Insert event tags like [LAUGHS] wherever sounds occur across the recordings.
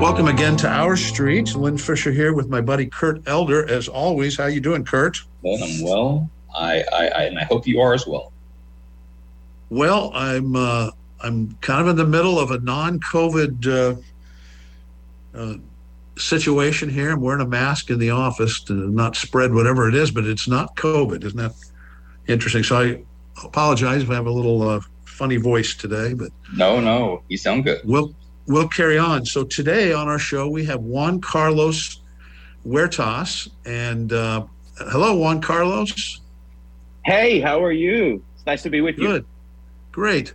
Welcome again to our street. Lynn Fisher here with my buddy Kurt Elder. As always, how you doing, Kurt? Well, I'm well. I, I, I and I hope you are as well. Well, I'm uh, I'm kind of in the middle of a non-COVID uh, uh, situation here. I'm wearing a mask in the office to not spread whatever it is, but it's not COVID. Isn't that interesting? So I apologize if I have a little uh, funny voice today, but no, no, you sound good. We'll we'll carry on. So today on our show we have Juan Carlos Huertas, and uh, hello, Juan Carlos. Hey, how are you? It's nice to be with good. you. Good, great.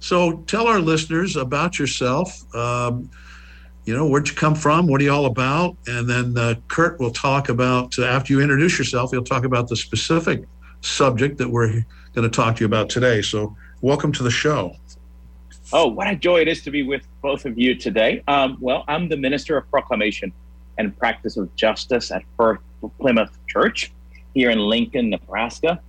So tell our listeners about yourself. Um, you know, where'd you come from? What are you all about? And then uh, Kurt will talk about, uh, after you introduce yourself, he'll talk about the specific subject that we're going to talk to you about today. So, welcome to the show. Oh, what a joy it is to be with both of you today. Um, well, I'm the Minister of Proclamation and Practice of Justice at First Plymouth Church here in Lincoln, Nebraska.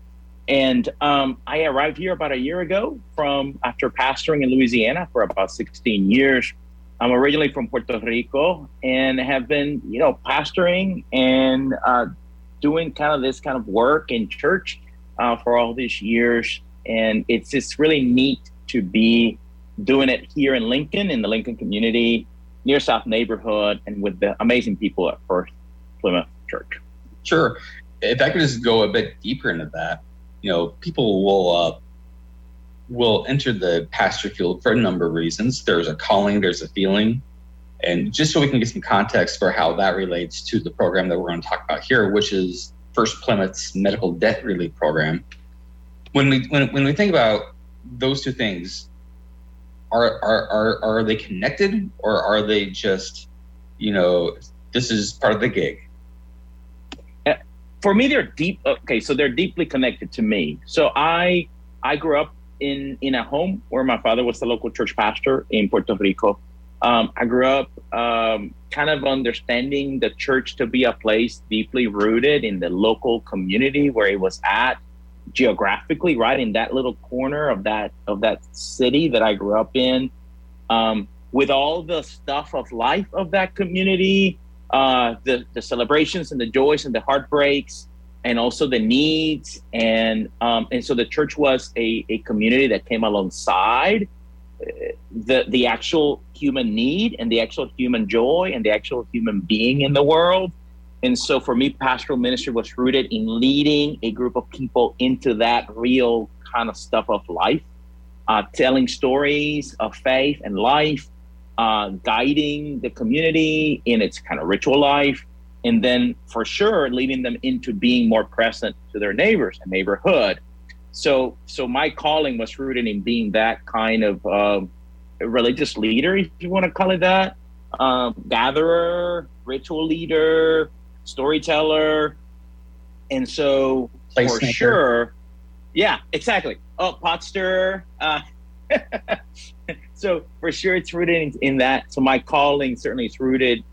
And um, I arrived here about a year ago from after pastoring in Louisiana for about 16 years. I'm originally from Puerto Rico and have been, you know, pastoring and uh, doing kind of this kind of work in church uh, for all these years. And it's just really neat to be doing it here in Lincoln, in the Lincoln community, near South neighborhood, and with the amazing people at First Plymouth Church. Sure. If I could just go a bit deeper into that, you know, people will uh, will enter the pastor field for a number of reasons. There's a calling, there's a feeling, and just so we can get some context for how that relates to the program that we're going to talk about here, which is First Plymouth's medical debt relief program. When we when, when we think about those two things, are, are are are they connected or are they just, you know, this is part of the gig? Uh, for me, they're deep. Okay, so they're deeply connected to me. So I I grew up in in a home where my father was the local church pastor in Puerto Rico. Um, I grew up um, kind of understanding the church to be a place deeply rooted in the local community where it was at geographically, right in that little corner of that of that city that I grew up in. Um, with all the stuff of life of that community, uh, the the celebrations and the joys and the heartbreaks, and also the needs and um, and so the church was a, a community that came alongside uh, the the actual human need and the actual human joy and the actual human being in the world and so for me pastoral ministry was rooted in leading a group of people into that real kind of stuff of life uh, telling stories of faith and life uh, guiding the community in its kind of ritual life and then for sure leading them into being more present to their neighbors and neighborhood. So so my calling was rooted in being that kind of uh, religious leader if you want to call it that um, gatherer ritual leader storyteller and so Place for maker. sure yeah exactly oh pot stirrer uh, [LAUGHS] so for sure it's rooted in, in that so my calling certainly is rooted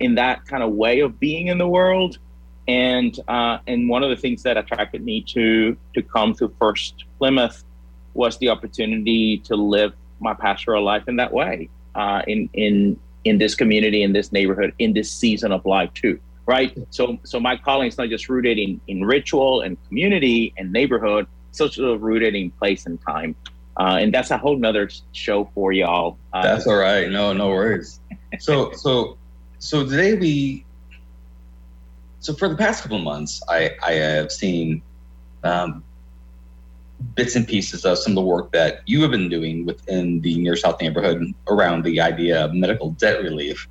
in that kind of way of being in the world. And uh, and one of the things that attracted me to to come to First Plymouth was the opportunity to live my pastoral life in that way, uh, in in in this community, in this neighborhood, in this season of life too. Right. So so my calling is not just rooted in in ritual and community and neighborhood, it's also rooted in place and time. Uh, and that's a whole nother show for y'all. Uh, That's all right. No, no worries. [LAUGHS] So so so today we so for the past couple of months i i have seen um, bits and pieces of some of the work that you have been doing within the near south neighborhood around the idea of medical debt relief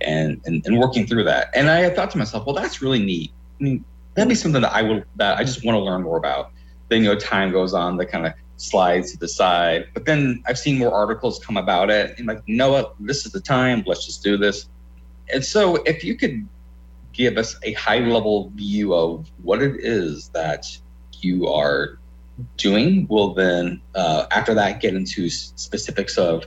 and and, and working through that. And i thought to myself well that's really neat. I mean that'd be something that i would that i just want to learn more about. Then you know time goes on that kind of slides to the side. But then i've seen more articles come about it and like know what this is the time let's just do this. And so, if you could give us a high level view of what it is that you are doing, we'll then, uh, after that, get into specifics of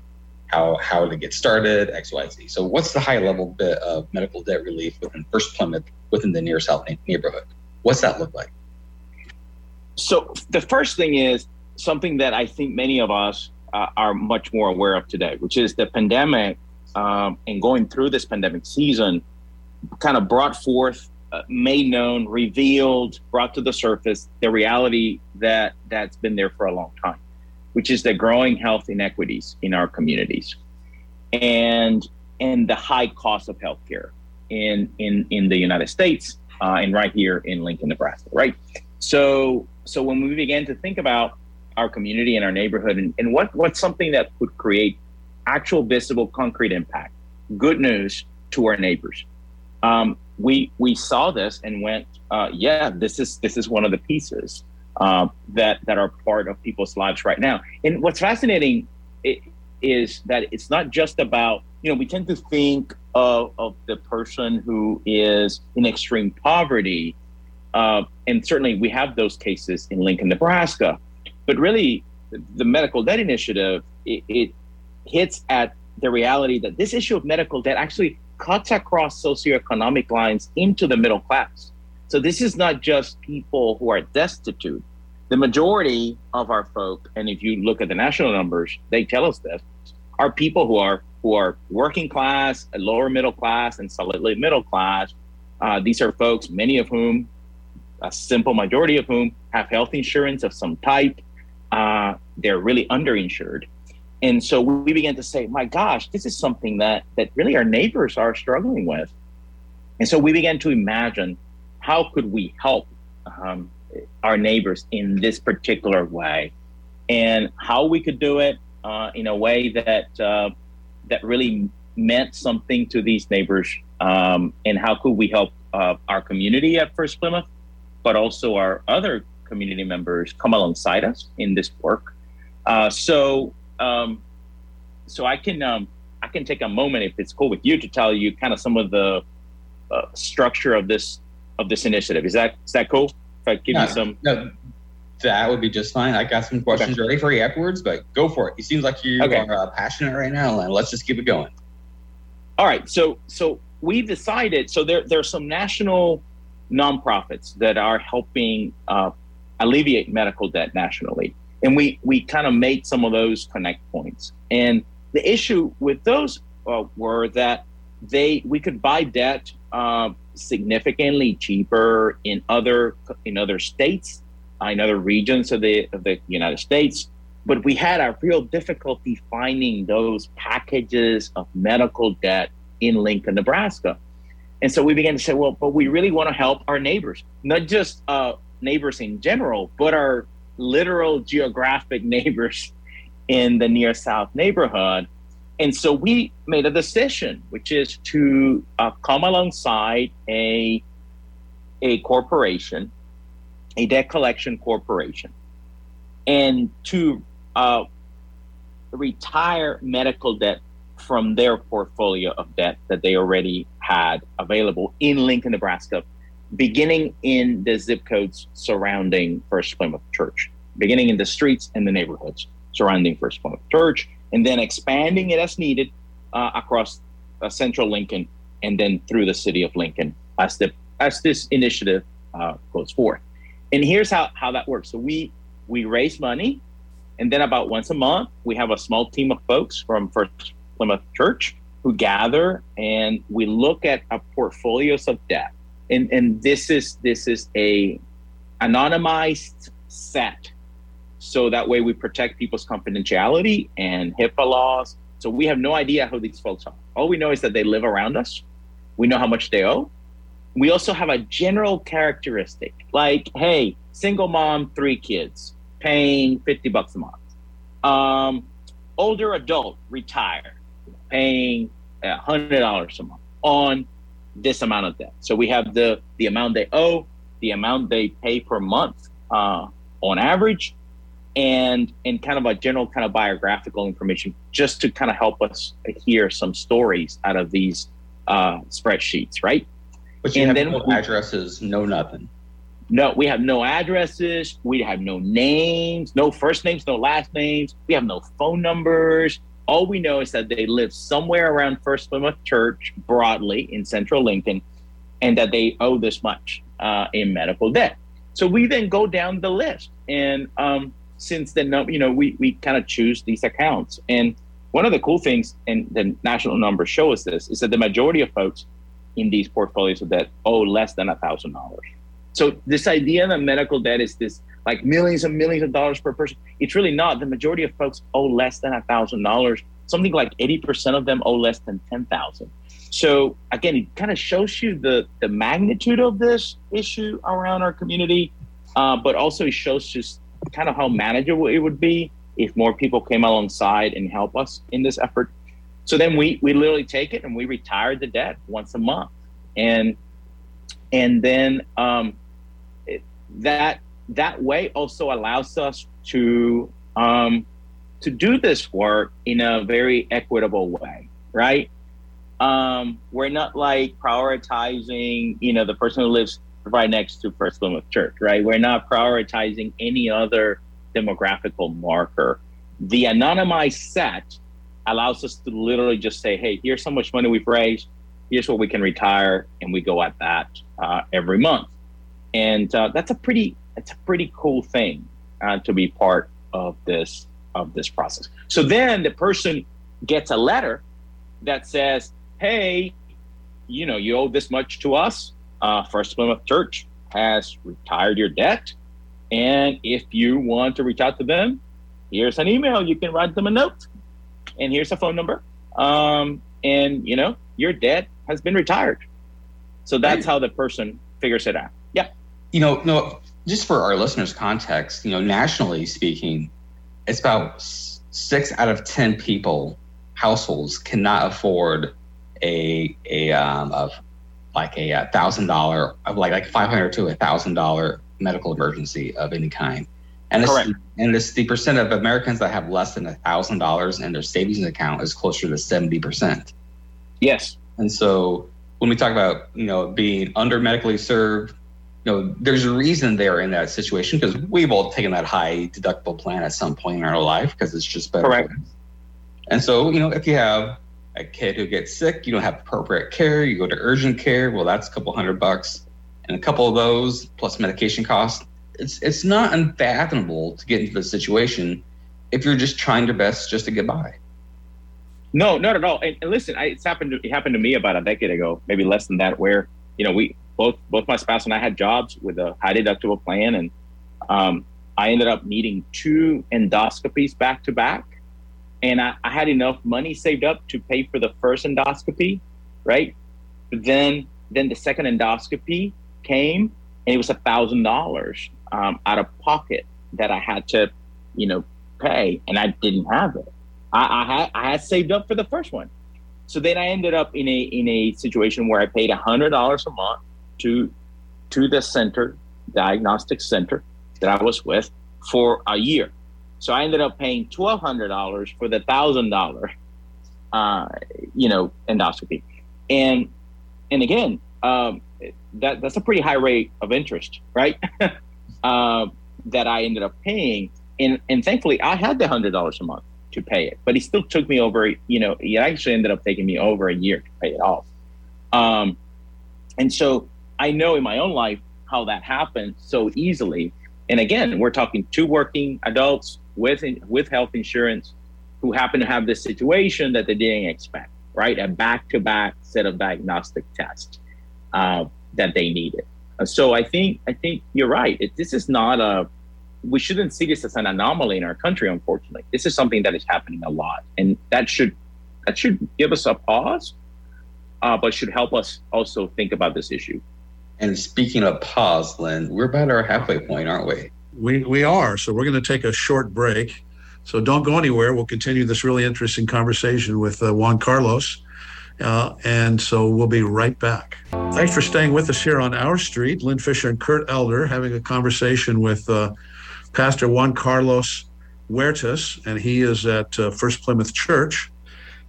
how, how to get started, X, Y, Z. So, what's the high level bit of medical debt relief within First Plymouth within the near South neighborhood? What's that look like? So the first thing is something that I think many of us uh, are much more aware of today, which is the pandemic um, and going through this pandemic season kind of brought forth, uh, made known, revealed, brought to the surface the reality that that's been there for a long time, which is the growing health inequities in our communities, and and the high cost of healthcare in in in the United States uh, and right here in Lincoln, Nebraska, right. So so when we began to think about our community and our neighborhood and, and what what's something that would create actual visible concrete impact good news to our neighbors um, we we saw this and went uh, yeah this is this is one of the pieces uh, that that are part of people's lives right now and what's fascinating is that it's not just about you know we tend to think of, of the person who is in extreme poverty uh, and certainly we have those cases in lincoln nebraska but really, the medical debt initiative it, it hits at the reality that this issue of medical debt actually cuts across socioeconomic lines into the middle class. So this is not just people who are destitute. The majority of our folk, and if you look at the national numbers, they tell us this, are people who are who are working class, lower middle class, and solidly middle class. Uh, these are folks, many of whom, a simple majority of whom, have health insurance of some type uh, they're really underinsured. And so we began to say, my gosh, this is something that that really our neighbors are struggling with. And so we began to imagine how could we help um, our neighbors in this particular way, and how we could do it uh, in a way that uh, that really meant something to these neighbors, um, and how could we help uh, our community at First Plymouth, but also our other community members come alongside us in this work. Uh, so, um, so I can um, I can take a moment if it's cool with you to tell you kind of some of the uh, structure of this of this initiative. Is that is that cool? If I give no, you some, no, that would be just fine. I got some questions okay. ready for you afterwards, but go for it. It seems like you okay. are uh, passionate right now, and let's just keep it going. All right, so so we decided. So there there are some national nonprofits that are helping uh, alleviate medical debt nationally. And we, we kind of made some of those connect points. And the issue with those uh, were that they we could buy debt uh, significantly cheaper in other in other states, uh, in other regions of the of the United States. But we had a real difficulty finding those packages of medical debt in Lincoln, Nebraska. And so we began to say, well, but we really want to help our neighbors, not just uh, neighbors in general, but our literal geographic [LAUGHS] neighbors in the near south neighborhood. And so we made a decision, which is to uh, come alongside a, a corporation, a debt collection corporation, and to uh, retire medical debt from their portfolio of debt that they already had available in Lincoln, Nebraska beginning in the zip codes surrounding First Plymouth Church, beginning in the streets and the neighborhoods surrounding First Plymouth Church, and then expanding it as needed uh, across uh, central Lincoln and then through the city of Lincoln as the as this initiative uh, goes forth. And here's how, how that works. So we we raise money, and then about once a month we have a small team of folks from First Plymouth Church who gather and we look at a portfolios of debt and and this is this is a anonymized set so that way we protect people's confidentiality and HIPAA laws. So we have no idea who these folks are. All we know is that they live around us. We know how much they owe. We also have a general characteristic like, hey, single mom, three kids, paying 50 bucks a month. Um, older adult, retired, paying $100 a month on this amount of debt. So we have the the amount they owe, the amount they pay per month uh, on average, and and kind of a general kind of biographical information just to kind of help us hear some stories out of these uh, spreadsheets, right? But you and have no we, addresses, no nothing. No, we have no addresses. We have no names, no first names, no last names. We have no phone numbers. All we know is that they live somewhere around First Plymouth Church, broadly in central Lincoln, and that they owe this much uh, in medical debt. So we then go down the list, and um, since then, you know, we we kind of choose these accounts, and one of the cool things, and the national numbers show us this, is that the majority of folks in these portfolios of debt owe less than a thousand dollars. So this idea that medical debt is this like millions and millions of dollars per person, it's really not. The majority of folks owe less than a thousand dollars. Something like 80% of them owe less than 10,000. So again, it kind of shows you the, the magnitude of this issue around our community, uh, but also it shows just kind of how manageable it would be if more people came alongside and help us in this effort. So then we we literally take it and we retire the debt once a month, and and then um, it, that that way also allows us to um, to do this work in a very equitable way, right? Um, we're not like prioritizing, you know, the person who lives right next to First Plymouth Church, right? We're not prioritizing any other demographical marker. The anonymized set allows us to literally just say, hey, here's how much money we've raised, here's what we can retire, and we go at that uh, every month. And uh, that's a pretty that's a pretty cool thing uh, to be part of this of this process. So then the person gets a letter that says, hey, you know, you owe this much to us. Uh, First Plymouth Church has retired your debt. And if you want to reach out to them, here's an email. You can write them a note, and here's a phone number. Um, and you know your debt has been retired. So that's how the person figures it out. Yeah. You know, no, just for our listeners' context, you know, nationally speaking, it's about six out of ten people households cannot afford a a um of like a uh, thousand dollar like like five hundred to a thousand dollar medical emergency of any kind. And Correct. it's, and it's the percent of Americans that have less than a thousand dollars in their savings account is closer to seventy percent. Yes. And so when we talk about you know being under medically served, you know there's a reason they're in that situation because we've all taken that high deductible plan at some point in our life because it's just better. Correct. And so you know if you have a kid who gets sick, you don't have appropriate care, you go to urgent care, well that's a couple hundred bucks and a couple of those plus medication costs, it's it's not unfathomable to get into the situation if you're just trying your best just to get by. No, not at all. And, and listen, I, it's happened. To, it happened to me about a decade ago, maybe less than that, where you know we both both my spouse and I had jobs with a high deductible plan, and um, I ended up needing two endoscopies back to back, and I, I had enough money saved up to pay for the first endoscopy, right? But then then the second endoscopy came, and it was a thousand dollars um, out of pocket that I had to, you know, pay, and I didn't have it. I, I had I had saved up for the first one, so then I ended up in a in a situation where I paid hundred dollars a month to to the center diagnostic center that I was with for a year. So I ended up paying twelve hundred dollars for the thousand dollar, uh, you know, endoscopy, and and again, um, that that's a pretty high rate of interest, right? [LAUGHS] uh, that I ended up paying, and and thankfully I had the hundred dollars a month to pay it, but it still took me over. You know, it actually ended up taking me over a year to pay it off. Um, and so I know in my own life how that happened so easily. And again, we're talking two working adults with with health insurance who happen to have this situation that they didn't expect, right? A back to back set of diagnostic tests uh, that they needed. Uh, so I think I think you're right. It, this is not a we shouldn't see this as an anomaly in our country. Unfortunately, this is something that is happening a lot, and that should that should give us a pause, uh, but should help us also think about this issue. And speaking of pause, Lynn, we're about our halfway point, aren't we? We we are. So we're going to take a short break. So don't go anywhere. We'll continue this really interesting conversation with uh, Juan Carlos. Uh, and so we'll be right back. Thanks for staying with us here on our street. Lynn Fisher and Kurt Elder having a conversation with uh, Pastor Juan Carlos Huertas, and he is at uh, First Plymouth Church.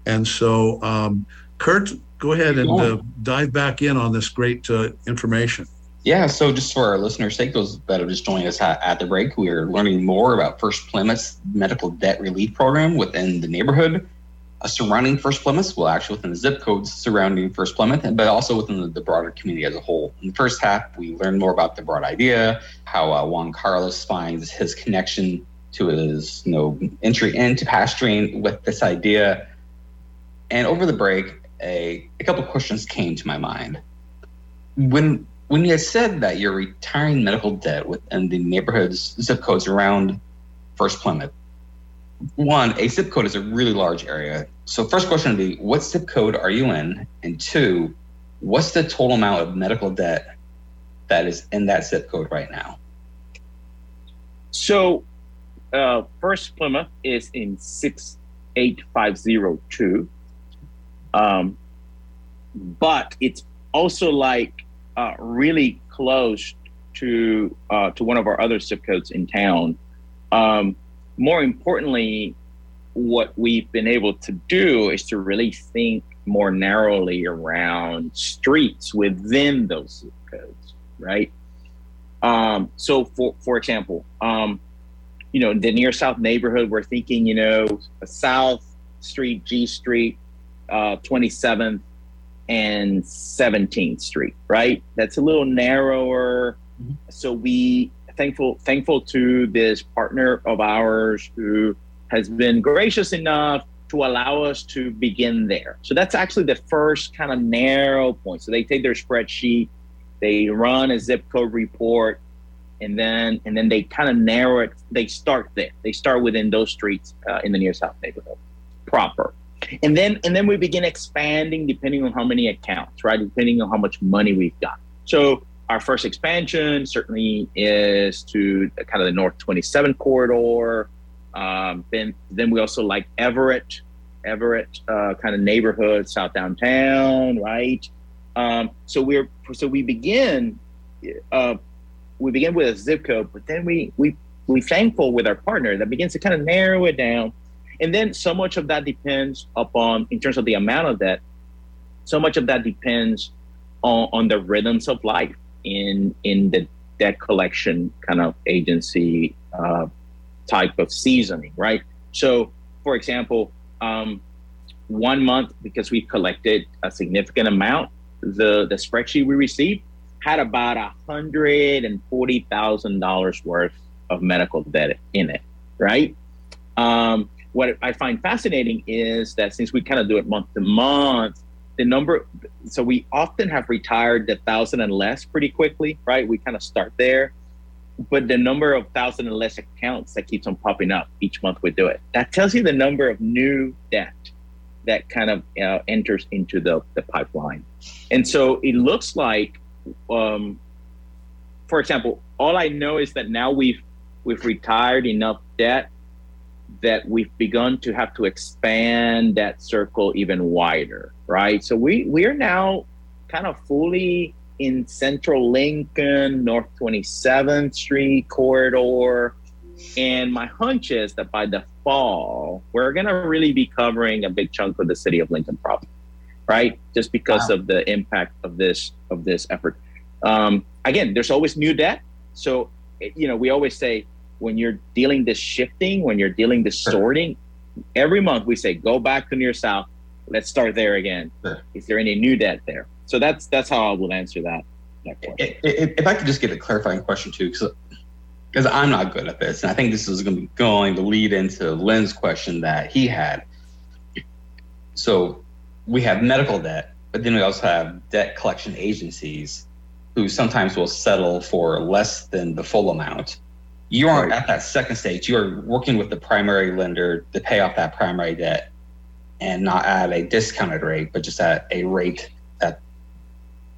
And so, um, Kurt, go ahead and uh, dive back in on this great uh, information. Yeah, so just for our listeners' sake, those that are just joining us at, the break, we are learning more about First Plymouth's medical debt relief program within the neighborhood surrounding First Plymouth, well, actually within the zip codes surrounding First Plymouth, but also within the, the, broader community as a whole. In the first half, we learned more about the broad idea, how uh, Juan Carlos finds his connection to his you know entry into pastoring with this idea. And over the break, a, a couple questions came to my mind. When when you said that you're retiring medical debt within the neighborhoods zip codes around First Plymouth, one, a zip code is a really large area. So first question would be, what zip code are you in? And two, what's the total amount of medical debt that is in that zip code right now? So uh, First Plymouth is in 68502. Um, but it's also like uh, really close to uh, to one of our other zip codes in town. Um, more importantly, what we've been able to do is to really think more narrowly around streets within those zip codes, right? Um, so, for for example, um, you know, the near south neighborhood, we're thinking, you know, South Street, G Street, uh, 27th, and 17th Street, right? That's a little narrower. Mm-hmm. So we thankful thankful to this partner of ours who has been gracious enough to allow us to begin there. So that's actually the first kind of narrow point. So they take their spreadsheet, they run a zip code report, and then and then they kind of narrow it. They start there. They start within those streets uh, in the near south neighborhood proper and then and then we begin expanding depending on how many accounts right? Depending on how much money we've got. So our first expansion certainly is to kind of the north 27 corridor. Um, then then we also like everett everett uh, kind of neighborhood south downtown right? Um, so we're so we begin uh, we begin with a zip code but then we we we thankful with our partner that begins to kind of narrow it down and then so much of that depends upon, in terms of the amount of that, so much of that depends on, on the rhythms of life in in the debt collection kind of agency uh, type of seasoning, right? So, for example, um, one month because we collected a significant amount, the the spreadsheet we received had about a hundred and forty thousand dollars worth of medical debt in it, right? Um, what I find fascinating is that since we kind of do it month to month, the number, so we often have retired the thousand and less pretty quickly, right? We kind of start there. But the number of thousand and less accounts that keeps on popping up each month we do it. That tells you the number of new debt that kind of uh, enters into the, the pipeline. And so it looks like, um, for example, all I know is that now we've we've retired enough debt that we've begun to have to expand that circle even wider, right? So we we are now kind of fully in central Lincoln, North 27th Street corridor. And my hunch is that by the fall, we're going to really be covering a big chunk of the city of Lincoln proper, right? Just because wow. of the impact of this of this effort. Um, again, there's always new debt. So, you know, we always say when you're dealing this shifting, when you're dealing this sorting, every month we say, go back to near south. Let's start there again. Sure. Is there any new debt there? So that's that's how I will answer that. that if, if I could just get a clarifying question too, because I'm not good at this, and I think this is going to, going to lead into Lynn's question that he had. So we have medical debt, but then we also have debt collection agencies who sometimes will settle for less than the full amount you aren't right. at that second stage. You are working with the primary lender to pay off that primary debt and not at a discounted rate, but just at a rate that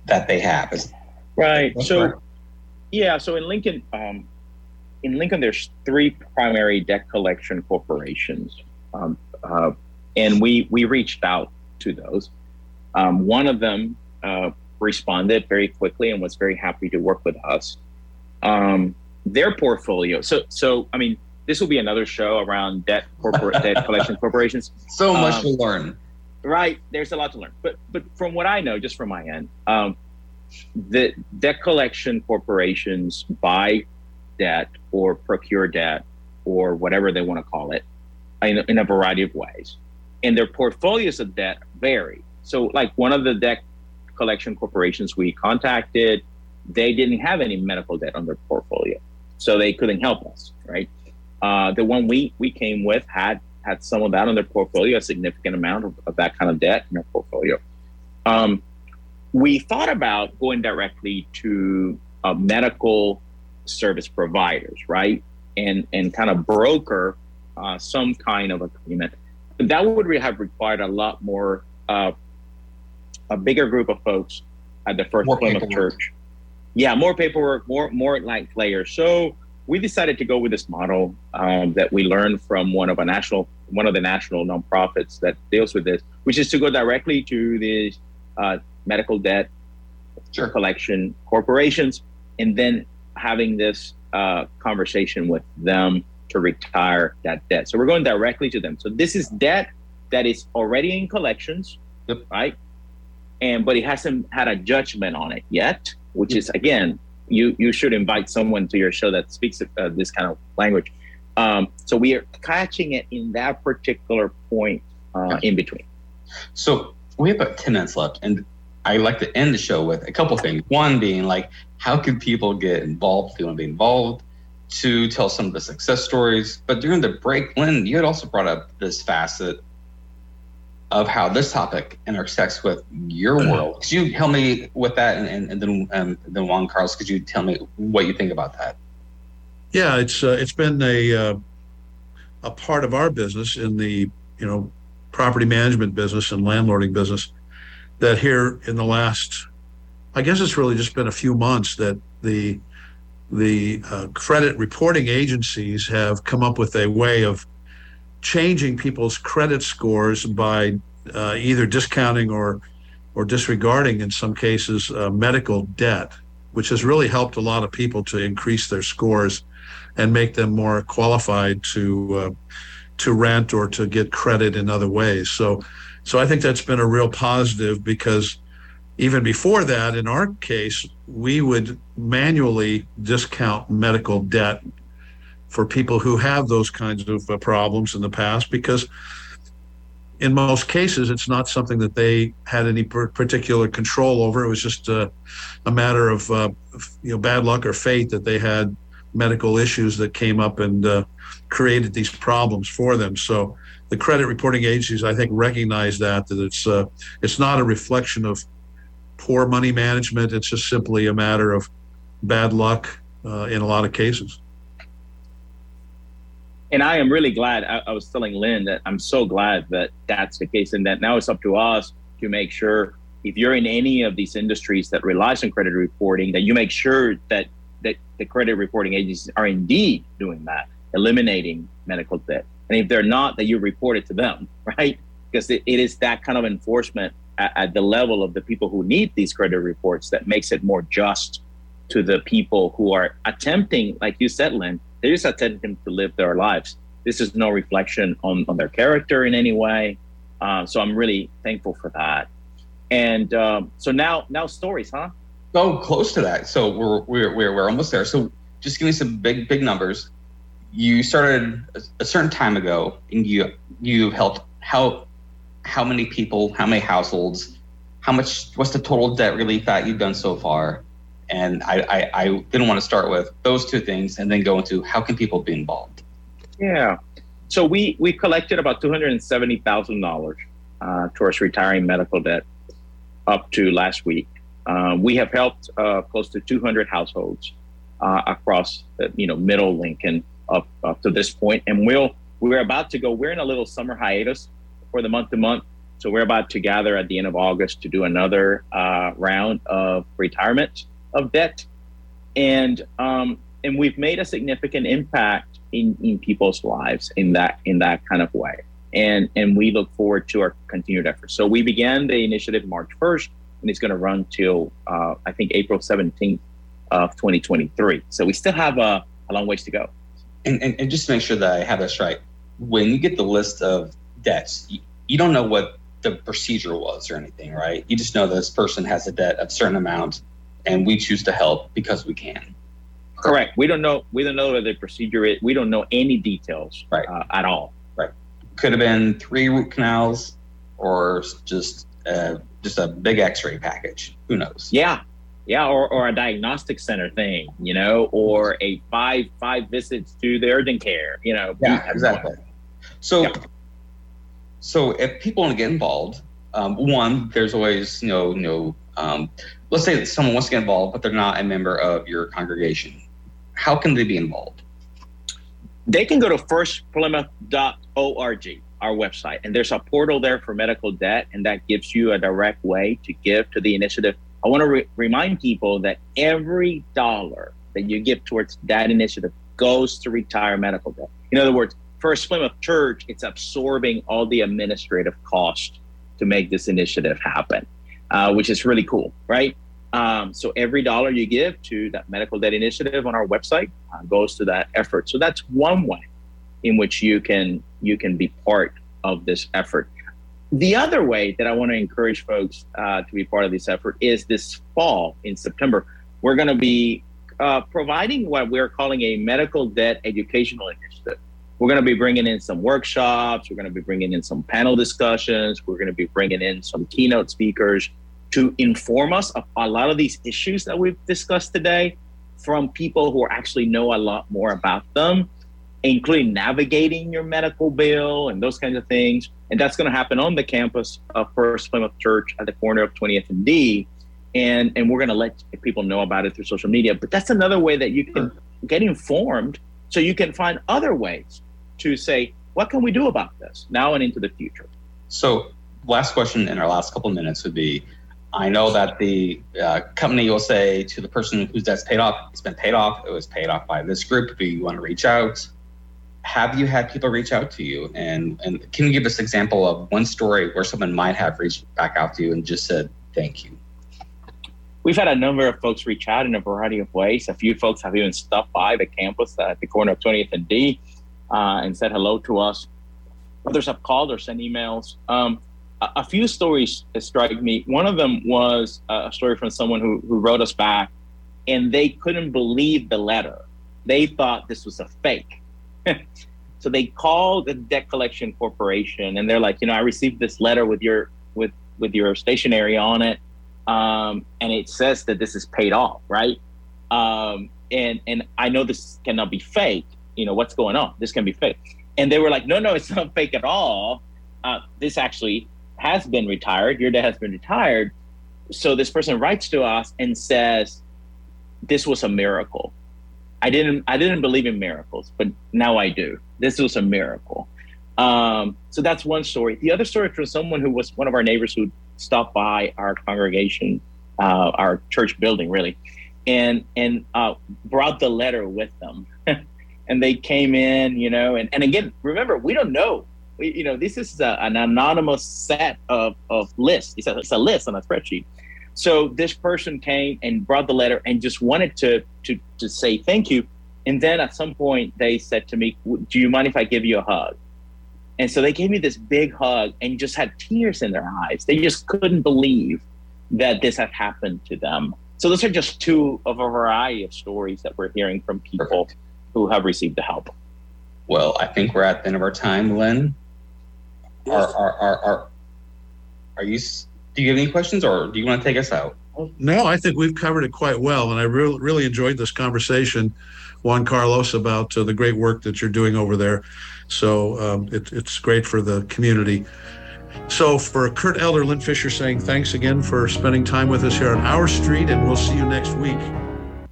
that they have. Is, right. So correct? yeah, so in Lincoln, um, in Lincoln, there's three primary debt collection corporations, um, uh, and we we reached out to those. Um, one of them uh, responded very quickly and was very happy to work with us. Um, their portfolio. So, so I mean, this will be another show around debt corporate debt [LAUGHS] collection corporations. So much um, to learn. Right, there's a lot to learn. But but from what I know, just from my end, um, the debt collection corporations buy debt or procure debt or whatever they want to call it in, in a variety of ways, and their portfolios of debt vary. So, like one of the debt collection corporations we contacted, they didn't have any medical debt on their portfolio so they couldn't help us, right? Uh, the one we we came with had had some of that in their portfolio, a significant amount of, of that kind of debt in their portfolio. Um, we thought about going directly to uh, medical service providers, right, and and kind of broker uh, some kind of agreement. But that would have required a lot more, uh, a bigger group of folks at the First More Plymouth. Church. Yeah, more paperwork, more more like players. So we decided to go with this model um, that we learned from one of a national one of the national nonprofits that deals with this, which is to go directly to the uh, medical debt Sure. collection corporations, and then having this uh, conversation with them to retire that debt. So we're going directly to them. So this is debt that is already in collections, Yep. right? And but it hasn't had a judgment on it yet, which is again, you you should invite someone to your show that speaks uh, this kind of language. Um, so we are catching it in that particular point uh, Gotcha. in between. So we have about 10 minutes left, and I like to end the show with a couple things. One being like, how can people get involved if they want to be involved? To tell some of the success stories. But during the break, Lynn, you had also brought up this facet of how this topic intersects with your [CLEARS THROAT] world. Could you help me with that? And, and, and then, um, then Juan Carlos, could you tell me what you think about that? Yeah, it's uh, it's been a uh, a part of our business in the you know property management business and landlording business that here in the last I guess it's really just been a few months that the the uh, credit reporting agencies have come up with a way of changing people's credit scores by uh, either discounting or or disregarding in some cases uh, medical debt, which has really helped a lot of people to increase their scores and make them more qualified to uh, to rent or to get credit in other ways. So, so I think that's been a real positive because even before that, in our case, we would manually discount medical debt for people who have those kinds of uh, problems in the past because in most cases it's not something that they had any particular control over it was just uh, a matter of uh, you know bad luck or fate that they had medical issues that came up and uh, created these problems for them. So the credit reporting agencies, I think, recognize that that it's uh, it's not a reflection of poor money management. It's just simply a matter of bad luck uh, in a lot of cases. And I am really glad. I, I, was telling Lynn that I'm so glad that that's the case, and that now it's up to us to make sure if you're in any of these industries that relies on credit reporting, that you make sure that that the credit reporting agencies are indeed doing that, eliminating medical debt, and if they're not, that you report it to them, [LAUGHS] right? Because it, it is that kind of enforcement at, at the level of the people who need these credit reports that makes it more just to the people who are attempting, like you said, Lynn, they're just attempting to live their lives. This is no reflection on, on their character in any way. Uh, so I'm really thankful for that. And um, so now, now stories, huh? Oh, close to that. So we're we're we're, we're almost there. So just give me some big big numbers. You started a, a certain time ago, and you you've helped how how many people, how many households, how much? What's the total debt relief that you've done so far? And I, I, I didn't want to start with those two things and then go into how can people be involved. Yeah. So we we collected about two hundred and seventy thousand dollars uh, towards retiring medical debt up to last week. Uh, we have helped uh, close to 200 households uh, across the, you know middle Lincoln up up to this point, and we'll we're about to go. We're in a little summer hiatus for the month to month, so we're about to gather at the end of August to do another uh, round of retirement of debt, and um, and we've made a significant impact in, in people's lives in that in that kind of way, and and we look forward to our continued efforts. So we began the initiative March 1st and it's going to run till uh, I think April 17th of 2023. So we still have a, a long ways to go. And, and, and, just to make sure that I have this right, when you get the list of debts, you, you, don't know what the procedure was or anything, right? You just know this person has a debt of certain amount, and we choose to help because we can. Correct. We don't know. We don't know what the procedure is. We don't know any details right. uh, at all. Right. Could have been three root canals, or just uh, just a big X-ray package. Who knows? Yeah, Yeah, or, or a diagnostic center thing, you know, or a five five visits to the urgent care, you know. Yeah, exactly. So, yeah. so if people want to get involved, um, one, there's always you know, you know, um, let's say that someone wants to get involved, but they're not a member of your congregation. How can they be involved? They can go to firstplymouth.org, our website, and there's a portal there for medical debt, and that gives you a direct way to give to the initiative. I want to re- remind people that every dollar that you give towards that initiative goes to retire medical debt. In other words, First Plymouth Church, it's absorbing all the administrative cost to make this initiative happen, uh, which is really cool, right? Um, so every dollar you give to that medical debt initiative on our website uh, goes to that effort. So that's one way in which you can you can be part of this effort. The other way that I want to encourage folks uh, to be part of this effort is this fall in September. We're going to be uh, providing what we're calling a medical debt educational initiative. We're going to be bringing in some workshops. We're going to be bringing in some panel discussions. We're going to be bringing in some keynote speakers to inform us of a lot of these issues that we've discussed today from people who actually know a lot more about them, including navigating your medical bill and those kinds of things. And that's going to happen on the campus of First Plymouth Church at the corner of 20th and D. And, and we're going to let people know about it through social media. But that's another way that you can get informed so you can find other ways to say, what can we do about this now and into the future? So, last question in our last couple minutes would be I know that the uh, company will say to the person whose debt's paid off, it's been paid off. It was paid off by this group. Do you want to reach out? Have you had people reach out to you? And and can you give us an example of one story where someone might have reached back out to you and just said thank you? We've had a number of folks reach out in a variety of ways. A few folks have even stopped by the campus at the corner of 20th and D uh, and said hello to us. Others have called or sent emails. Um, a few stories strike me. One of them was a story from someone who, who wrote us back, and they couldn't believe the letter. They thought this was a fake. [LAUGHS] so they called the debt collection corporation, and they're like, you know, I received this letter with your with with your stationery on it, um, and it says that this is paid off, right? Um, and and I know this cannot be fake. You know what's going on? This can be fake. And they were like, no, no, it's not fake at all. Uh, this actually has been retired, your dad has been retired. So this person writes to us and says, This was a miracle. I didn't I didn't believe in miracles, but now I do. This was a miracle. Um, so that's one story. The other story from someone who was one of our neighbors who stopped by our congregation, uh, our church building, really, and and uh, brought the letter with them. [LAUGHS] and they came in, you know, and, and again, remember, we don't know you know, this is a, an anonymous set of, of lists. It's a, it's a list on a spreadsheet. So this person came and brought the letter and just wanted to, to, to say thank you. And then at some point they said to me, do you mind if I give you a hug? And so they gave me this big hug and just had tears in their eyes. They just couldn't believe that this had happened to them. So those are just two of a variety of stories that we're hearing from people Perfect. who have received the help. Well, I think we're at the end of our time, Lynn. Are, are, are, are, are you, do you have any questions or do you want to take us out? No, I think we've covered it quite well. And I really, really enjoyed this conversation, Juan Carlos, about uh, the great work that you're doing over there. So um, it, it's great for the community. So for Kurt Elder, Lynn Fisher saying thanks again for spending time with us here on our street, and we'll see you next week.